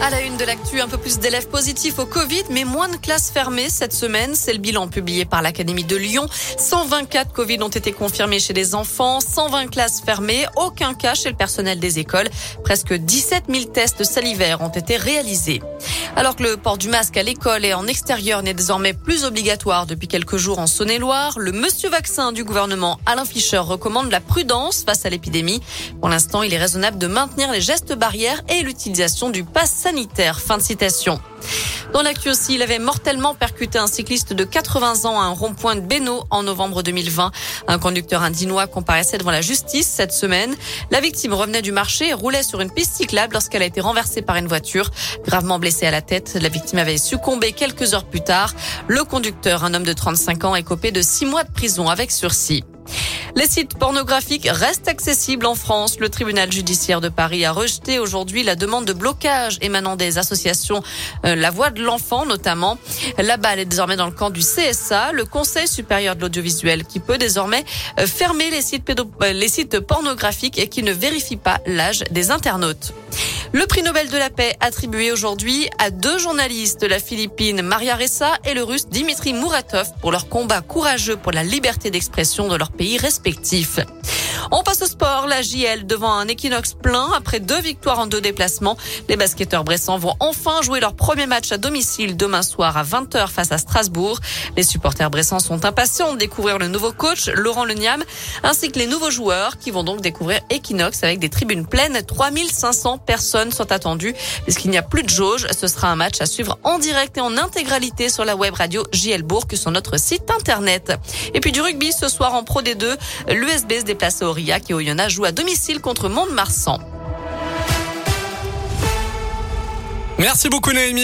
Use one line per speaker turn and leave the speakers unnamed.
À la une de l'actu, un peu plus d'élèves positifs au Covid, mais moins de classes fermées cette semaine. C'est le bilan publié par l'Académie de Lyon. 124 Covid ont été confirmés chez les enfants, 120 classes fermées, aucun cas chez le personnel des écoles. Presque 17 000 tests salivaires ont été réalisés. Alors que le port du masque à l'école et en extérieur n'est désormais plus obligatoire depuis quelques jours en Saône-et-Loire, le monsieur vaccin du gouvernement Alain Fischer recommande la prudence face à l'épidémie. Pour l'instant, il est raisonnable de maintenir les gestes barrières et l'utilisation du pass Fin de citation. Dans l'actu aussi, il avait mortellement percuté un cycliste de 80 ans à un rond-point de Bénaud en novembre 2020. Un conducteur indinois comparaissait devant la justice cette semaine. La victime revenait du marché et roulait sur une piste cyclable lorsqu'elle a été renversée par une voiture. Gravement blessée à la tête, la victime avait succombé quelques heures plus tard. Le conducteur, un homme de 35 ans, est copé de six mois de prison avec sursis. Les sites pornographiques restent accessibles en France. Le tribunal judiciaire de Paris a rejeté aujourd'hui la demande de blocage émanant des associations euh, La Voix de l'Enfant notamment. La balle est désormais dans le camp du CSA, le Conseil supérieur de l'audiovisuel, qui peut désormais euh, fermer les sites, euh, les sites pornographiques et qui ne vérifie pas l'âge des internautes. Le prix Nobel de la paix attribué aujourd'hui à deux journalistes, la Philippine Maria Ressa et le russe Dimitri Muratov pour leur combat courageux pour la liberté d'expression de leurs pays respectifs. On passe au sport. La JL devant un équinoxe plein après deux victoires en deux déplacements. Les basketteurs bressans vont enfin jouer leur premier match à domicile demain soir à 20h face à Strasbourg. Les supporters bressans sont impatients de découvrir le nouveau coach Laurent Leniam ainsi que les nouveaux joueurs qui vont donc découvrir Equinox avec des tribunes pleines. 3500 personnes sont attendues puisqu'il n'y a plus de jauge. Ce sera un match à suivre en direct et en intégralité sur la web radio JL Bourg sur notre site internet. Et puis du rugby ce soir en Pro D2, l'USB se déplace au Aurillac et Oyonnax joue à domicile contre Mont-de-Marsan.
Merci beaucoup Noémie.